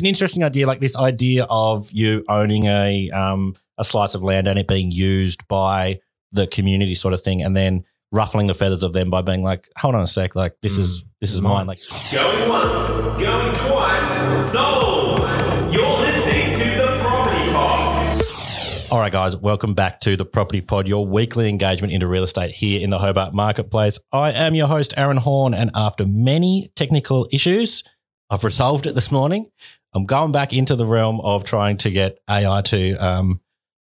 it's an interesting idea, like this idea of you owning a um, a slice of land and it being used by the community, sort of thing, and then ruffling the feathers of them by being like, "Hold on a sec, like this is this is mine." Like, Going once, going twice, sold. You're listening to the Property Pod. all right, guys, welcome back to the Property Pod, your weekly engagement into real estate here in the Hobart Marketplace. I am your host, Aaron Horn, and after many technical issues, I've resolved it this morning. I'm going back into the realm of trying to get AI to um,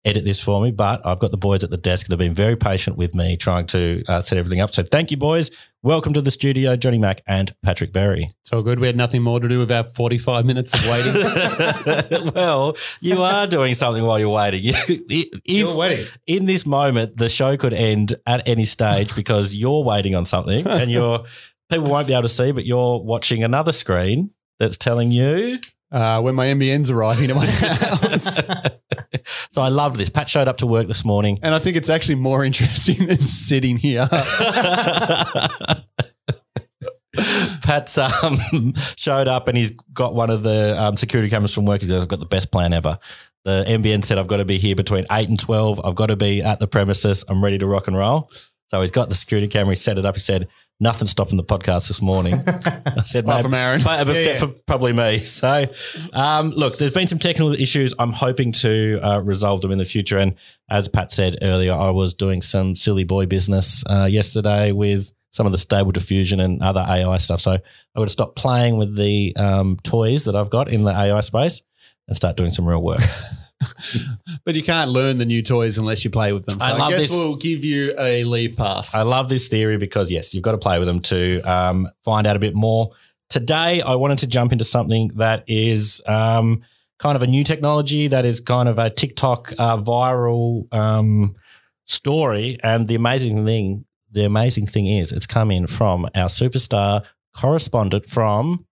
edit this for me, but I've got the boys at the desk They've been very patient with me trying to uh, set everything up. So thank you, boys. Welcome to the studio, Johnny Mack and Patrick Berry. It's all good. We had nothing more to do with our 45 minutes of waiting. well, you are doing something while you're waiting. You, if, You're waiting. In this moment, the show could end at any stage because you're waiting on something and you're people won't be able to see, but you're watching another screen that's telling you. Uh, when my NBN's arriving at my house. so I loved this. Pat showed up to work this morning. and I think it's actually more interesting than sitting here. Pat's um, showed up and he's got one of the um, security cameras from work. He goes, I've got the best plan ever. The NBN said, I've got to be here between 8 and 12. I've got to be at the premises. I'm ready to rock and roll. So he's got the security camera. He set it up. He said, Nothing stopping the podcast this morning. I said, Apart "Mate, from Aaron." but Yeah, except yeah. for probably me. So, um, look, there's been some technical issues. I'm hoping to uh, resolve them in the future. And as Pat said earlier, I was doing some silly boy business uh, yesterday with some of the stable diffusion and other AI stuff. So I would to stop playing with the um, toys that I've got in the AI space and start doing some real work. but you can't learn the new toys unless you play with them. So I I, guess this. we'll give you a leave pass. I love this theory because yes, you've got to play with them to um, find out a bit more. Today, I wanted to jump into something that is um, kind of a new technology that is kind of a TikTok uh, viral um, story, and the amazing thing, the amazing thing is, it's coming from our superstar correspondent from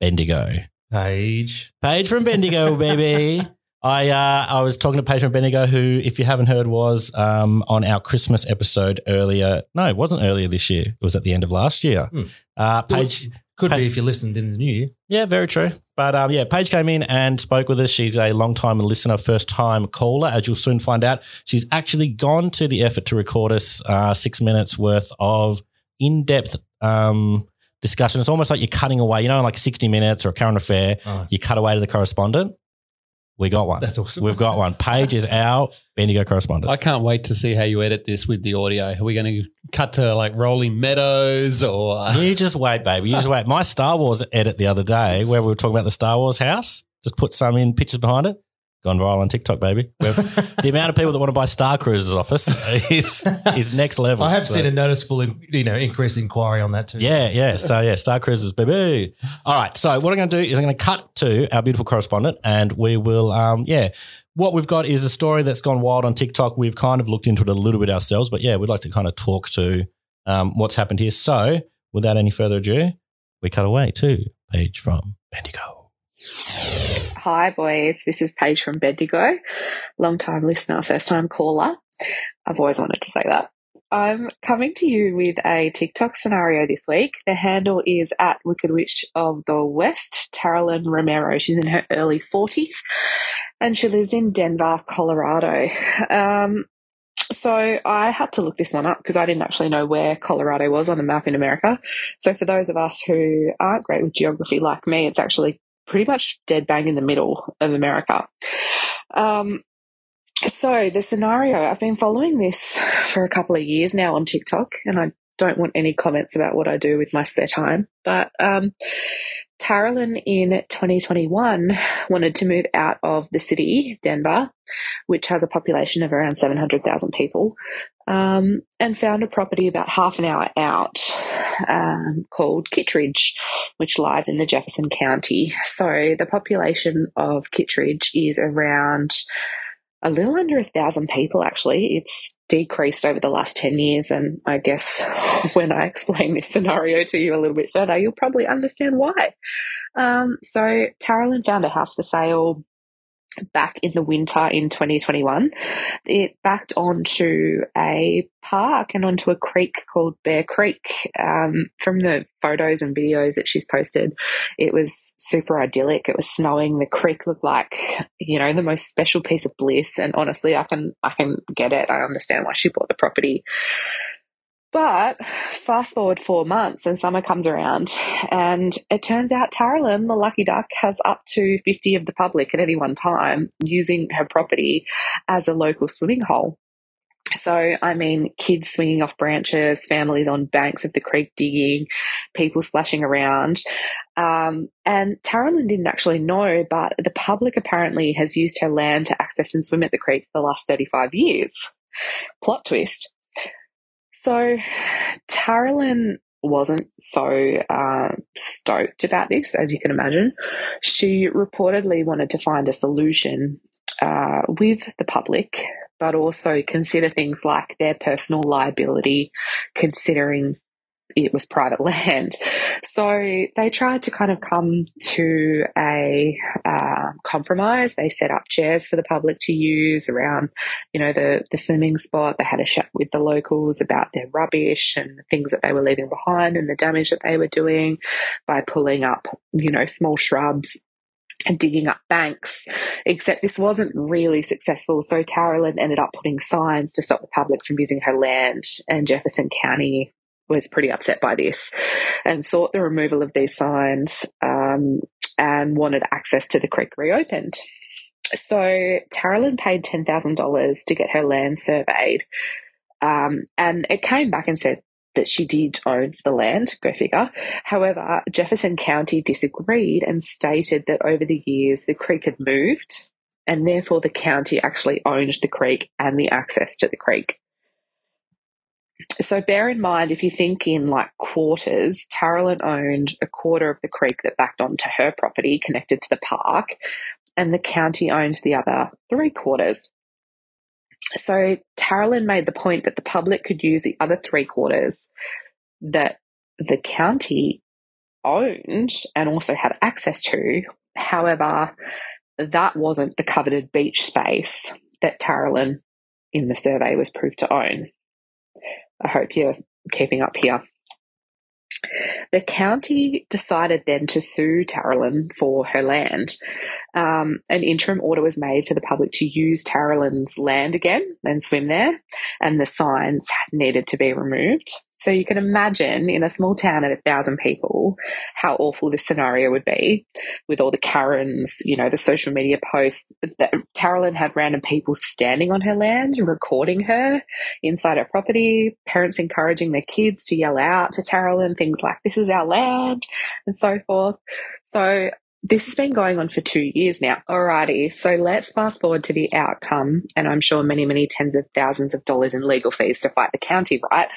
Bendigo. Page. Paige from Bendigo, baby. I uh, I was talking to Paige from Bendigo, who, if you haven't heard, was um, on our Christmas episode earlier. No, it wasn't earlier this year. It was at the end of last year. Hmm. Uh, Paige, Could Pa- be if you listened in the new year. yeah, very true. But um, yeah, Paige came in and spoke with us. She's a long time listener, first time caller, as you'll soon find out. She's actually gone to the effort to record us uh, six minutes worth of in depth um, discussion. It's almost like you're cutting away, you know, like 60 minutes or a current affair. Oh, You cut away to the correspondent. We got one. that's awesome. We've got one. Paige is our Bendigo correspondent. I can't wait to see how you edit this with the audio. Are we going to cut to like rolling meadows or You just wait, baby. You just wait. My Star Wars edit the other day, where we were talking about the Star Wars house, just put some in pictures behind it. Gone viral on TikTok, baby. The amount of people that want to buy Star Cruiser's office is is next level. I have So- seen a noticeable, you know, increased inquiry on that too. Yeah, yeah. So yeah, Star Cruisers, baby. All right. So what I'm going to do is I'm going to cut to our beautiful correspondent, and we will, um, yeah. What we've got is a story that's gone wild on TikTok. We've kind of looked into it a little bit ourselves, but yeah, we'd like to kind of talk to um, what's happened here. So without any further ado, we cut away to Paige from Bendigo. Hi, boys. This is Paige from Bendigo. Long time listener, first time caller. I've always wanted to say that. I'm coming to you with a TikTok scenario this week. The handle is at Wicked Witch of the West, Taralyn Romero. She's in her early 40s and she lives in Denver, Colorado. Um, so I had to look this one up because I didn't actually know where Colorado was on the map in America. So for those of us who aren't great with geography like me, it's actually pretty much dead bang in the middle of America. Um, so the scenario, I've been following this for a couple of years now on TikTok, and I don't want any comments about what I do with my spare time. But um, Taralyn in 2021 wanted to move out of the city, Denver, which has a population of around 700,000 people, um, and found a property about half an hour out um, called Kittredge, which lies in the Jefferson County. So the population of Kittredge is around a little under a thousand people actually. It's decreased over the last 10 years. And I guess when I explain this scenario to you a little bit further, you'll probably understand why. Um, so Taralyn found a house for sale back in the winter in 2021. It backed onto a park and onto a creek called Bear Creek. Um, from the photos and videos that she's posted, it was super idyllic. It was snowing. The creek looked like, you know, the most special piece of bliss. And honestly, I can, I can get it. I understand why she bought the property. But fast forward four months and summer comes around, and it turns out Taralyn, the lucky duck, has up to 50 of the public at any one time using her property as a local swimming hole. So, I mean, kids swinging off branches, families on banks of the creek digging, people splashing around. Um, and Taralyn didn't actually know, but the public apparently has used her land to access and swim at the creek for the last 35 years. Plot twist. So Taralyn wasn't so uh, stoked about this, as you can imagine. She reportedly wanted to find a solution uh, with the public, but also consider things like their personal liability, considering it was private land. So they tried to kind of come to a uh, compromise. They set up chairs for the public to use around, you know, the, the swimming spot. They had a chat with the locals about their rubbish and the things that they were leaving behind and the damage that they were doing by pulling up, you know, small shrubs and digging up banks, except this wasn't really successful. So Taralyn ended up putting signs to stop the public from using her land, and Jefferson County was pretty upset by this and sought the removal of these signs um, and wanted access to the creek reopened. So Taralyn paid $10,000 to get her land surveyed. Um, and it came back and said that she did own the land, go figure. However, Jefferson County disagreed and stated that over the years the creek had moved and therefore the county actually owned the creek and the access to the creek. So bear in mind, if you think in like quarters, Taralyn owned a quarter of the creek that backed onto her property connected to the park, and the county owned the other three quarters. So Taralyn made the point that the public could use the other three quarters that the county owned and also had access to. However, that wasn't the coveted beach space that Taralyn in the survey was proved to own. I hope you're keeping up here. The county decided then to sue Taralyn for her land. Um, an interim order was made for the public to use Taralyn's land again and swim there, and the signs needed to be removed. So you can imagine in a small town of a thousand people how awful this scenario would be with all the Karens, you know, the social media posts that Taralyn had random people standing on her land recording her inside her property, parents encouraging their kids to yell out to Taralyn things like, this is our land and so forth. So this has been going on for two years now. Alrighty, so let's fast forward to the outcome, and I'm sure many, many tens of thousands of dollars in legal fees to fight the county, right?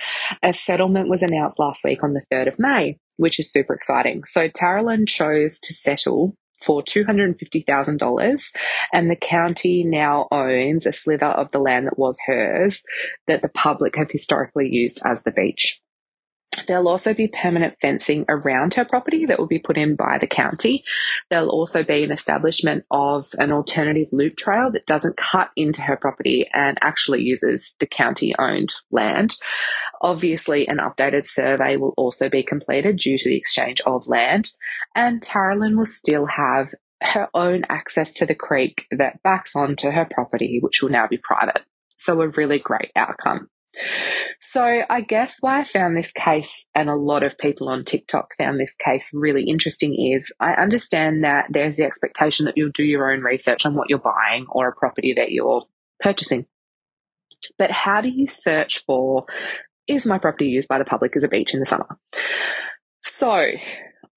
A settlement was announced last week on the 3rd of May, which is super exciting. So Taralyn chose to settle for $250,000 and the county now owns a slither of the land that was hers that the public have historically used as the beach. There'll also be permanent fencing around her property that will be put in by the county. There'll also be an establishment of an alternative loop trail that doesn't cut into her property and actually uses the county owned land. Obviously, an updated survey will also be completed due to the exchange of land, and Taralyn will still have her own access to the creek that backs onto her property, which will now be private. So, a really great outcome. So, I guess why I found this case and a lot of people on TikTok found this case really interesting is I understand that there's the expectation that you'll do your own research on what you're buying or a property that you're purchasing. But how do you search for is my property used by the public as a beach in the summer? So,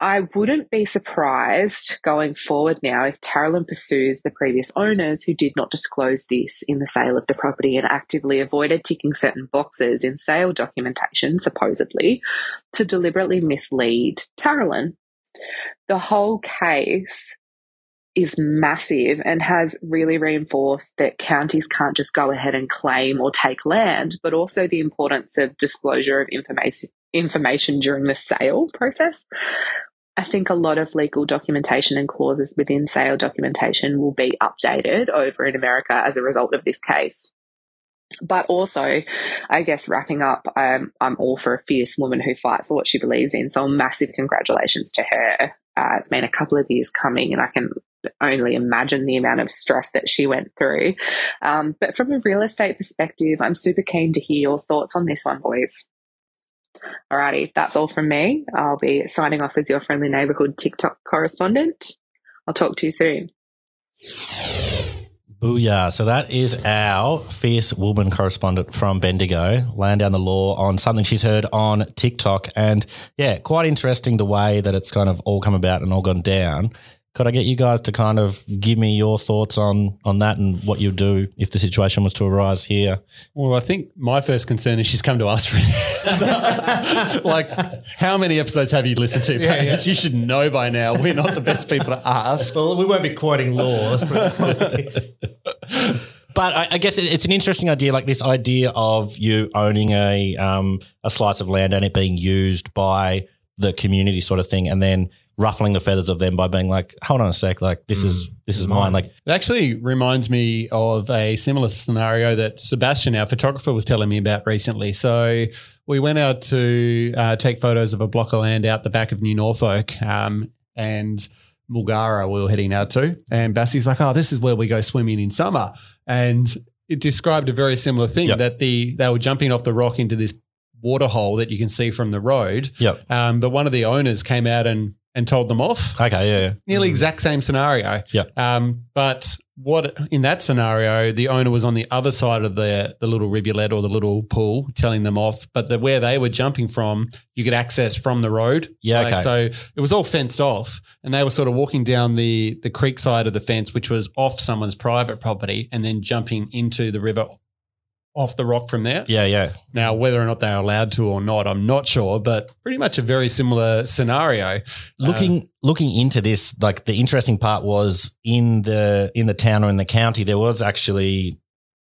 I wouldn't be surprised going forward now if Taralyn pursues the previous owners who did not disclose this in the sale of the property and actively avoided ticking certain boxes in sale documentation, supposedly, to deliberately mislead Taralyn. The whole case is massive and has really reinforced that counties can't just go ahead and claim or take land, but also the importance of disclosure of information information during the sale process. I think a lot of legal documentation and clauses within sale documentation will be updated over in America as a result of this case. But also, I guess wrapping up, um, I'm all for a fierce woman who fights for what she believes in. So, massive congratulations to her. Uh, it's been a couple of years coming, and I can only imagine the amount of stress that she went through. Um, but from a real estate perspective, I'm super keen to hear your thoughts on this one, boys. Alrighty, that's all from me. I'll be signing off as your friendly neighborhood TikTok correspondent. I'll talk to you soon. Booyah. So that is our fierce woman correspondent from Bendigo, laying down the law on something she's heard on TikTok. And yeah, quite interesting the way that it's kind of all come about and all gone down. Could I get you guys to kind of give me your thoughts on on that and what you'd do if the situation was to arise here? Well, I think my first concern is she's come to us for so, like how many episodes have you listened to? Yeah, yeah. You should know by now. We're not the best people to ask. Well, we won't be quoting law. Let's put it But I, I guess it's an interesting idea, like this idea of you owning a um, a slice of land and it being used by the community, sort of thing, and then ruffling the feathers of them by being like, "Hold on a sec, like this is this is mine." Like, It actually reminds me of a similar scenario that Sebastian, our photographer, was telling me about recently. So we went out to uh, take photos of a block of land out the back of New Norfolk um, and Mulgara we were heading out to. And Bassie's like, oh, this is where we go swimming in summer. And it described a very similar thing Yep. that the they were jumping off the rock into this water hole that you can see from the road. Yep. Um, but one of the owners came out and and told them off okay, yeah, yeah. nearly exact same scenario. Yeah. Um, but what in that scenario, the owner was on the other side of the the little rivulet or the little pool, telling them off. But the where they were jumping from, you could access from the road. Yeah, Like, okay. So it was all fenced off, and they were sort of walking down the the creek side of the fence, which was off someone's private property, and then jumping into the river off the rock from there. yeah, yeah. Now, whether or not they're allowed to or not, I'm not sure, but pretty much a very similar scenario. Looking looking into this, like the interesting part was in the in the town or in the county, there was actually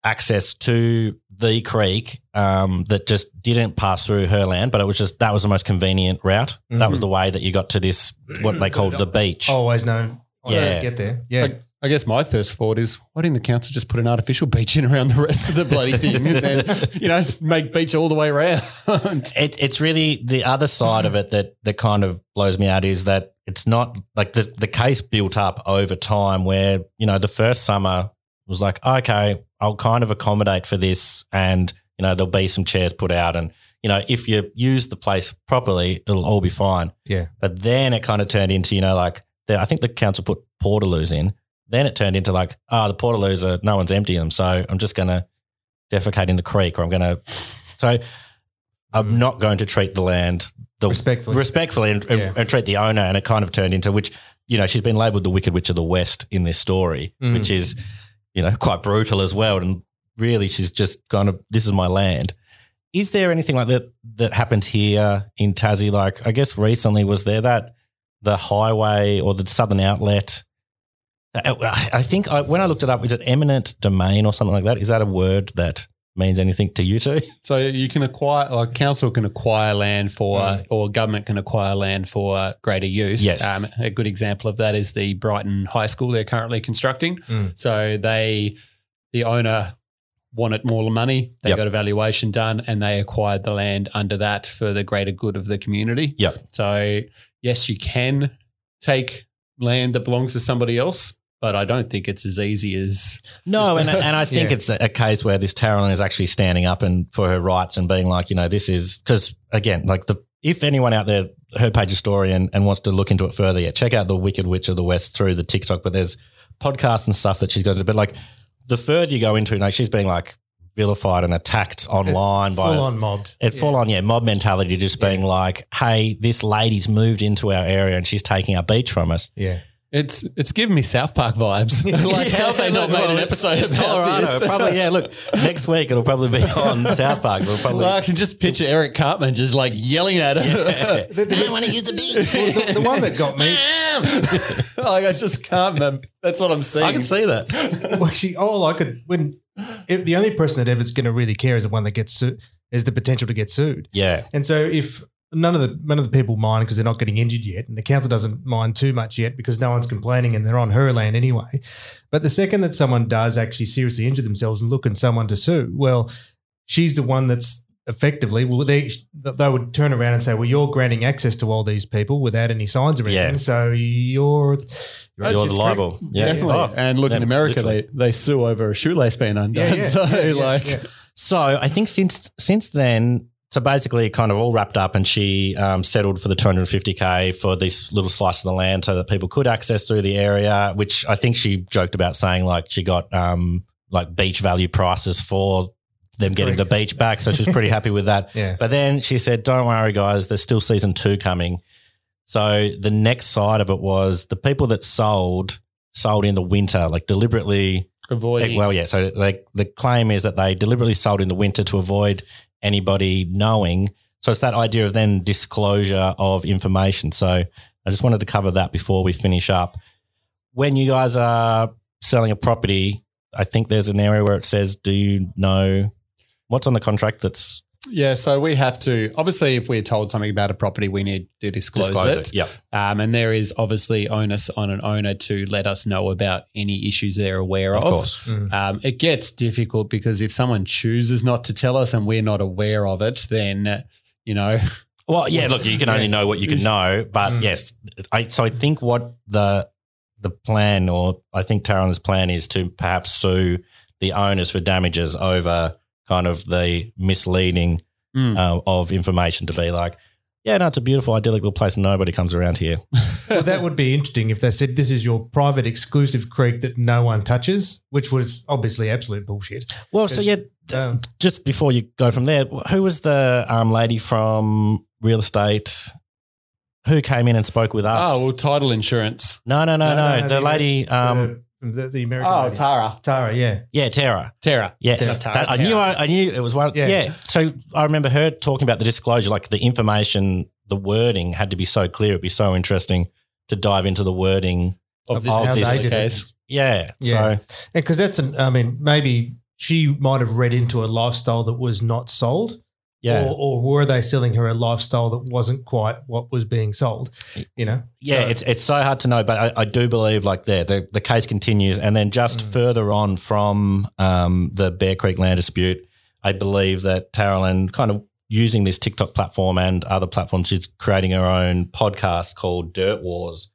access to the creek um, that just didn't pass through her land, but it was just that was the most convenient route. That was the way that you got to this what they called the beach. Always know. how Yeah. Get there. Yeah. I, I guess my first thought is, why didn't the council just put an artificial beach in around the rest of the bloody thing and then, you know, make beach all the way around? It, it's really the other side of it that that kind of blows me out is that it's not like the the case built up over time where you know the first summer was like okay I'll kind of accommodate for this and you know there'll be some chairs put out and you know if you use the place properly it'll all be fine Yeah. but then it kind of turned into you know like the, I think the council put portaloos in then it turned into like oh the portaloos are no one's emptying them so I'm just gonna defecate in the creek or I'm gonna so I'm not going to treat the land the Respectfully. respectfully and, and, Yeah. and treat the owner. And it kind of turned into which, you know, she's been labeled the Wicked Witch of the West in this story, Mm. which is, you know, quite brutal as well. And really, she's just kind of, this is my land. Is there anything like that that happens here in Tassie? Like, I guess recently was there that the highway or the southern outlet? I I think I, when I looked it up, is it eminent domain or something like that? Is that a word that means anything to you two? so you can acquire, or council can acquire land for, Mm. or government can acquire land for greater use. Yes. Um, a good example of that is the Brighton High School they're currently constructing. Mm. So they, the owner wanted more money. They Yep. got a valuation done and they acquired the land under that for the greater good of the community. Yep. So yes, you can take land that belongs to somebody else, but I don't think it's as easy as No, and and I think Yeah. it's a, a case where this Taryn is actually standing up and for her rights and being like, you know, this is because again, like the if anyone out there heard Paige's story and, and wants to look into it further, yeah, check out the Wicked Witch of the West through the TikTok. But there's podcasts and stuff that she's got to. But like the further you go into, it, you know, she's being like vilified and attacked online by full on mobbed. it full on, yeah, mob mentality, just being like, hey, this lady's moved into our area and she's taking our beach from us. Yeah. It's it's giving me South Park vibes. like how have they not Well, made an episode it's about Colorado. this? Probably, yeah. Look, next week it'll probably be on South Park. It'll probably. Well, I can just picture Eric Cartman just like yelling at her. I don't want to use the beach. the, the one that got me, like I just can't. Man. That's what I'm seeing. I can see that. well, actually, all I could when if the only person that ever's going to really care is the one that gets sued, is the potential to get sued. Yeah, And so if none of the none of the people mind because they're not getting injured yet, and the council doesn't mind too much yet because no one's complaining and they're on her land anyway. But the second that someone does actually seriously injure themselves and look at someone to sue, well, she's the one that's effectively well they they would turn around and say, well, you're granting access to all these people without any signs or anything, Yeah. so you're You're it's liable. correct. Yeah. Definitely. Oh, and look, in America, literally. they, they sue over a shoelace being undone. Yeah, yeah, so, yeah, yeah, like, yeah. So I think since since then, so basically, it kind of all wrapped up, and she um, settled for the 250k for this little slice of the land, so that people could access through the area. Which I think she joked about saying, like she got um, like beach value prices for them getting the beach back, so she's pretty happy with that. Yeah. But then she said, "Don't worry, guys. There's still season two coming." So the next side of it was the people that sold sold in the winter, like deliberately avoiding. well, yeah. So like the claim is that they deliberately sold in the winter to avoid anybody knowing. So it's that idea of then disclosure of information. So I just wanted to cover that before we finish up. When you guys are selling a property, I think there's an area where it says, "Do you know what's on the contract?" That's yeah, so we have to, obviously, if we're told something about a property, we need to disclose, disclose it. it. Yep. Um, and there is obviously onus on an owner to let us know about any issues they're aware Of of. course. Mm. Um, it gets difficult because if someone chooses not to tell us and we're not aware of it, then, you know, Well, yeah. Look, you can only know what you can know, but Mm. yes. I, so I think what the the plan, or I think Taran's plan, is to perhaps sue the owners for damages over kind of the misleading Mm. uh, of information to be like, yeah, no, it's a beautiful, idyllic little place, nobody comes around here. well, that would be interesting if they said this is your private exclusive creek that no one touches, which was obviously absolute bullshit. Well, so yeah, Um, just before you go from there, who was the um, lady from real estate who came in and spoke with us? oh, well, title insurance. no, no, no, no, the the- lady, um, the, the, the American Oh, lady. Tara. Tara, yeah. yeah, Tara. Tara. Yes, Tara, That- I knew. I, I knew it was one. Yeah. Yeah. So I remember her talking about the disclosure, like the information, the wording had to be so clear. It'd be so interesting to dive into the wording Of this of How this. they particular did it. case. Yeah. Yeah. So Because that's an, I mean, maybe she might have read into a lifestyle that was not sold. Yeah. Or, or were they selling her a lifestyle that wasn't quite what was being sold? You know? Yeah, So- it's it's so hard to know, but I, I do believe like there the, the case continues, and then just Mm. further on from um, the Bear Creek land dispute, I believe that Taralyn kind of using this TikTok platform and other platforms, she's creating her own podcast called Dirt Wars,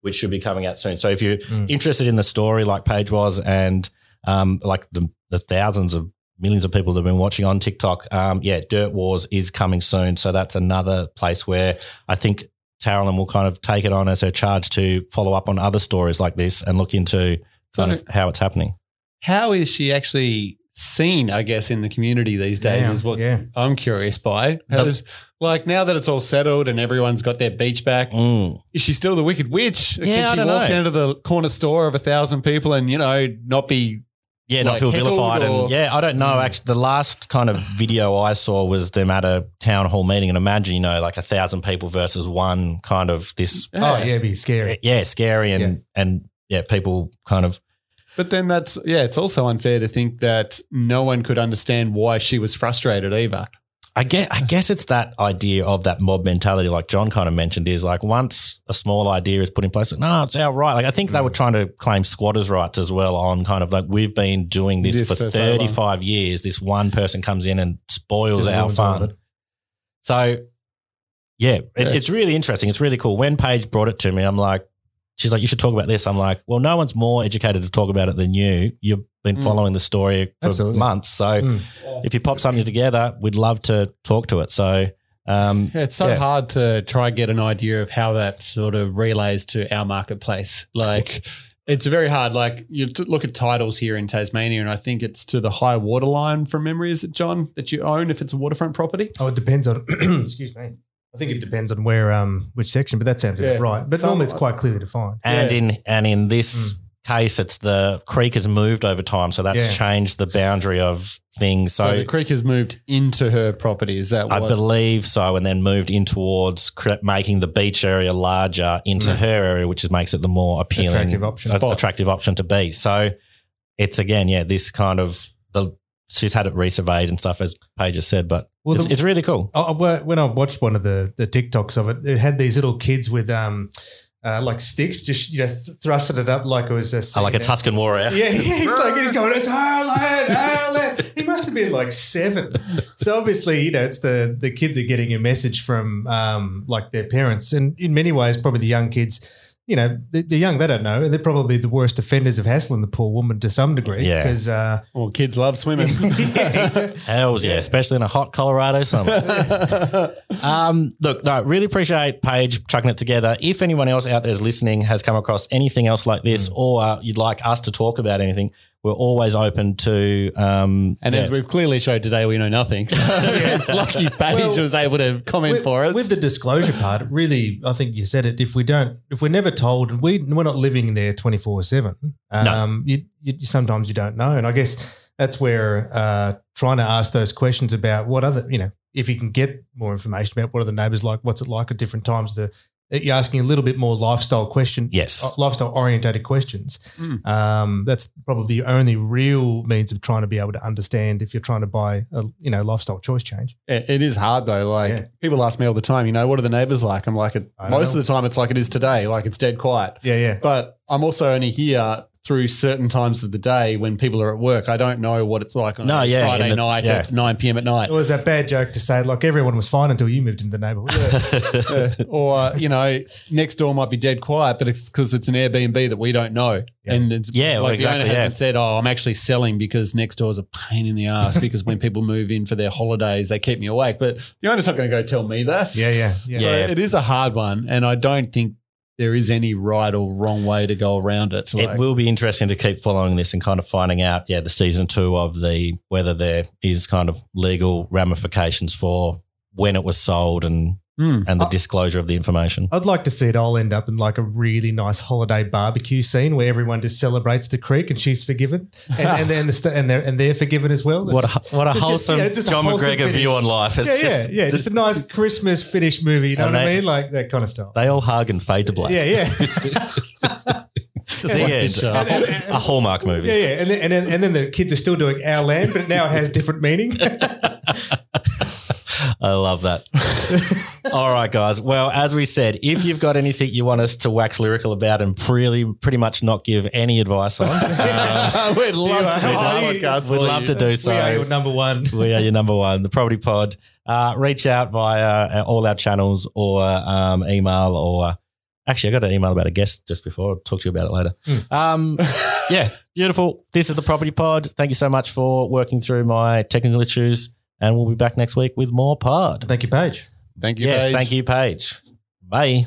which should be coming out soon. So if you're Mm. interested in the story, like Paige was, and um, like the the thousands of millions of people that have been watching on TikTok, um, yeah, Dirt Wars is coming soon. So that's another place where I think Taralyn will kind of take it on as her charge to follow up on other stories like this and look into kind of how it's happening. How is she actually seen, I guess, in the community these days Yeah, is what yeah. I'm curious by. How The- does, like now that it's all settled and everyone's got their beach back, Mm. is she still the wicked witch? Yeah, Can I she don't walk know. down to the corner store of a thousand people and, you know, not be Yeah, not Like feel vilified. or- And yeah, I don't know. Mm. Actually, the last kind of video I saw was them at a town hall meeting. And imagine, you know, like a thousand people versus one kind of this. Oh, yeah, it'd be scary. Yeah, scary. And, Yeah. and yeah, people kind of. But then that's yeah, it's also unfair to think that no one could understand why she was frustrated either. I guess, I guess it's that idea of that mob mentality, like John kind of mentioned, is like once a small idea is put in place, like, no, it's our right. Like I think they were mm. trying to claim squatters' rights as well on kind of like we've been doing this, This for so 35 years. This one person comes in and spoils our ruins all of fun. So, yeah, it, Yeah. it's really interesting. It's really cool. When Paige brought it to me, I'm like, she's like, you should talk about this. I'm like, well, no one's more educated to talk about it than you. You've been Mm. following the story for Absolutely. months. So, Mm. if you pop something together, we'd love to talk to it. So, um, Yeah, it's so Yeah. hard to try and get an idea of how that sort of relays to our marketplace. Like, it's very hard. Like, you look at titles here in Tasmania, and I think it's to the high water line from memory. Is it John that you own if it's a waterfront property? Oh, it depends on. excuse me. I think it depends on where, um, which section, but that sounds Yeah. right. But Some- normally it's quite clearly defined. and Yeah. in and in this case, it's the creek has moved over time, so that's Yeah. changed the boundary of things. So, So, the creek has moved into her property. Is that what? I believe so, and then moved in towards cre- making the beach area larger into Mm. her area, which is, makes it the more appealing, Attractive option. a- attractive option to be. So it's again, yeah, this kind of the she's had it resurveyed and stuff, as Paige has said. But Well, it's, the- it's really cool. I- when I watched one of the the TikToks of it, it had these little kids with um uh, like sticks, just you know, th- thrusting it up like it was a I like a Tuscan warrior. Yeah, yeah, he's like he's going, it's Ireland, Ireland. He must have been like seven. So obviously, you know, it's the the kids are getting a message from um like their parents, and in many ways, probably the young kids. You know, they're young they don't know, and they're probably the worst offenders of hassling the poor woman to some degree. Yeah. because uh, Well, kids love swimming. yeah. Hells yeah, especially in a hot Colorado summer. um, look, no, really appreciate Paige chucking it together. If anyone else out there is listening has come across anything else like this, Mm. or uh, you'd like us to talk about anything, we're always open to. Um, And yeah. as we've clearly showed today, we know nothing. So it's lucky Paige Well, was able to comment with, for us. with the disclosure part, really, I think you said it. If we don't, if we're never told, and we we're not living there twenty four seven, um, you, you sometimes you don't know, and I guess that's where uh, trying to ask those questions about what other, you know, if you can get more information about what are the neighbours like, what's it like at different times. The you're asking a little bit more lifestyle question, Yes. uh, lifestyle orientated questions. Mm. Um, that's probably the only real means of trying to be able to understand if you're trying to buy a you know lifestyle choice change. It, it is hard though. Like Yeah. people ask me all the time, you know, what are the neighbors like? I'm like, it, most know. of the time it's like it is today. Like it's dead quiet. Yeah, yeah. But I'm also only here through certain times of the day when people are at work. I don't know what it's like on No, a yeah, Friday the- night yeah. at 9 p.m. at night. It was a bad joke to say, like everyone was fine until you moved into the neighborhood. Uh, or you know, next door might be dead quiet, but it's because it's an Airbnb that we don't know, Yeah. and it's Yeah, well, like exactly, the owner yeah. hasn't said, "Oh, I'm actually selling because next door is a pain in the ass." because when people move in for their holidays, they keep me awake. But the owner's not going to go tell me that. yeah, yeah, yeah. So Yeah. it is a hard one, and I don't think there is any right or wrong way to go around it. So it like- will be interesting to keep following this and kind of finding out, yeah, the season two of the whether there is kind of legal ramifications for when it was sold and Hmm. and the Uh, disclosure of the information. I'd like to see it all end up in like a really nice holiday barbecue scene where everyone just celebrates the creek and she's forgiven, and, and then the st- and they're and they're forgiven as well. It's What a, what a it's just- wholesome yeah, it's just a John wholesome McGregor finish. view on life. It's yeah, yeah, just- yeah. Just a nice Christmas finish movie. You know And what I mean? Like that kind of stuff. They all hug and fade to black. Yeah, yeah, Just like the end. this show. A, a Hallmark movie. yeah, yeah. And then, and then and then the kids are still doing our land, but now it has different meaning. I love that. All right, guys. Well, as we said, if you've got anything you want us to wax lyrical about and really pretty much not give any advice on, uh, We'd love to do that podcast. we'd love you. to do so. we are your number one. we are your number one, the Property Pod. Uh, reach out via uh, all our channels or um, email or. Actually, I got an email about a guest just before. I'll talk to you about it later. Um, yeah, beautiful. This is the Property Pod. Thank you so much for working through my technical issues. And we'll be back next week with more pod. Thank you, Paige. Thank you. Yes, Paige. thank you, Paige. Bye.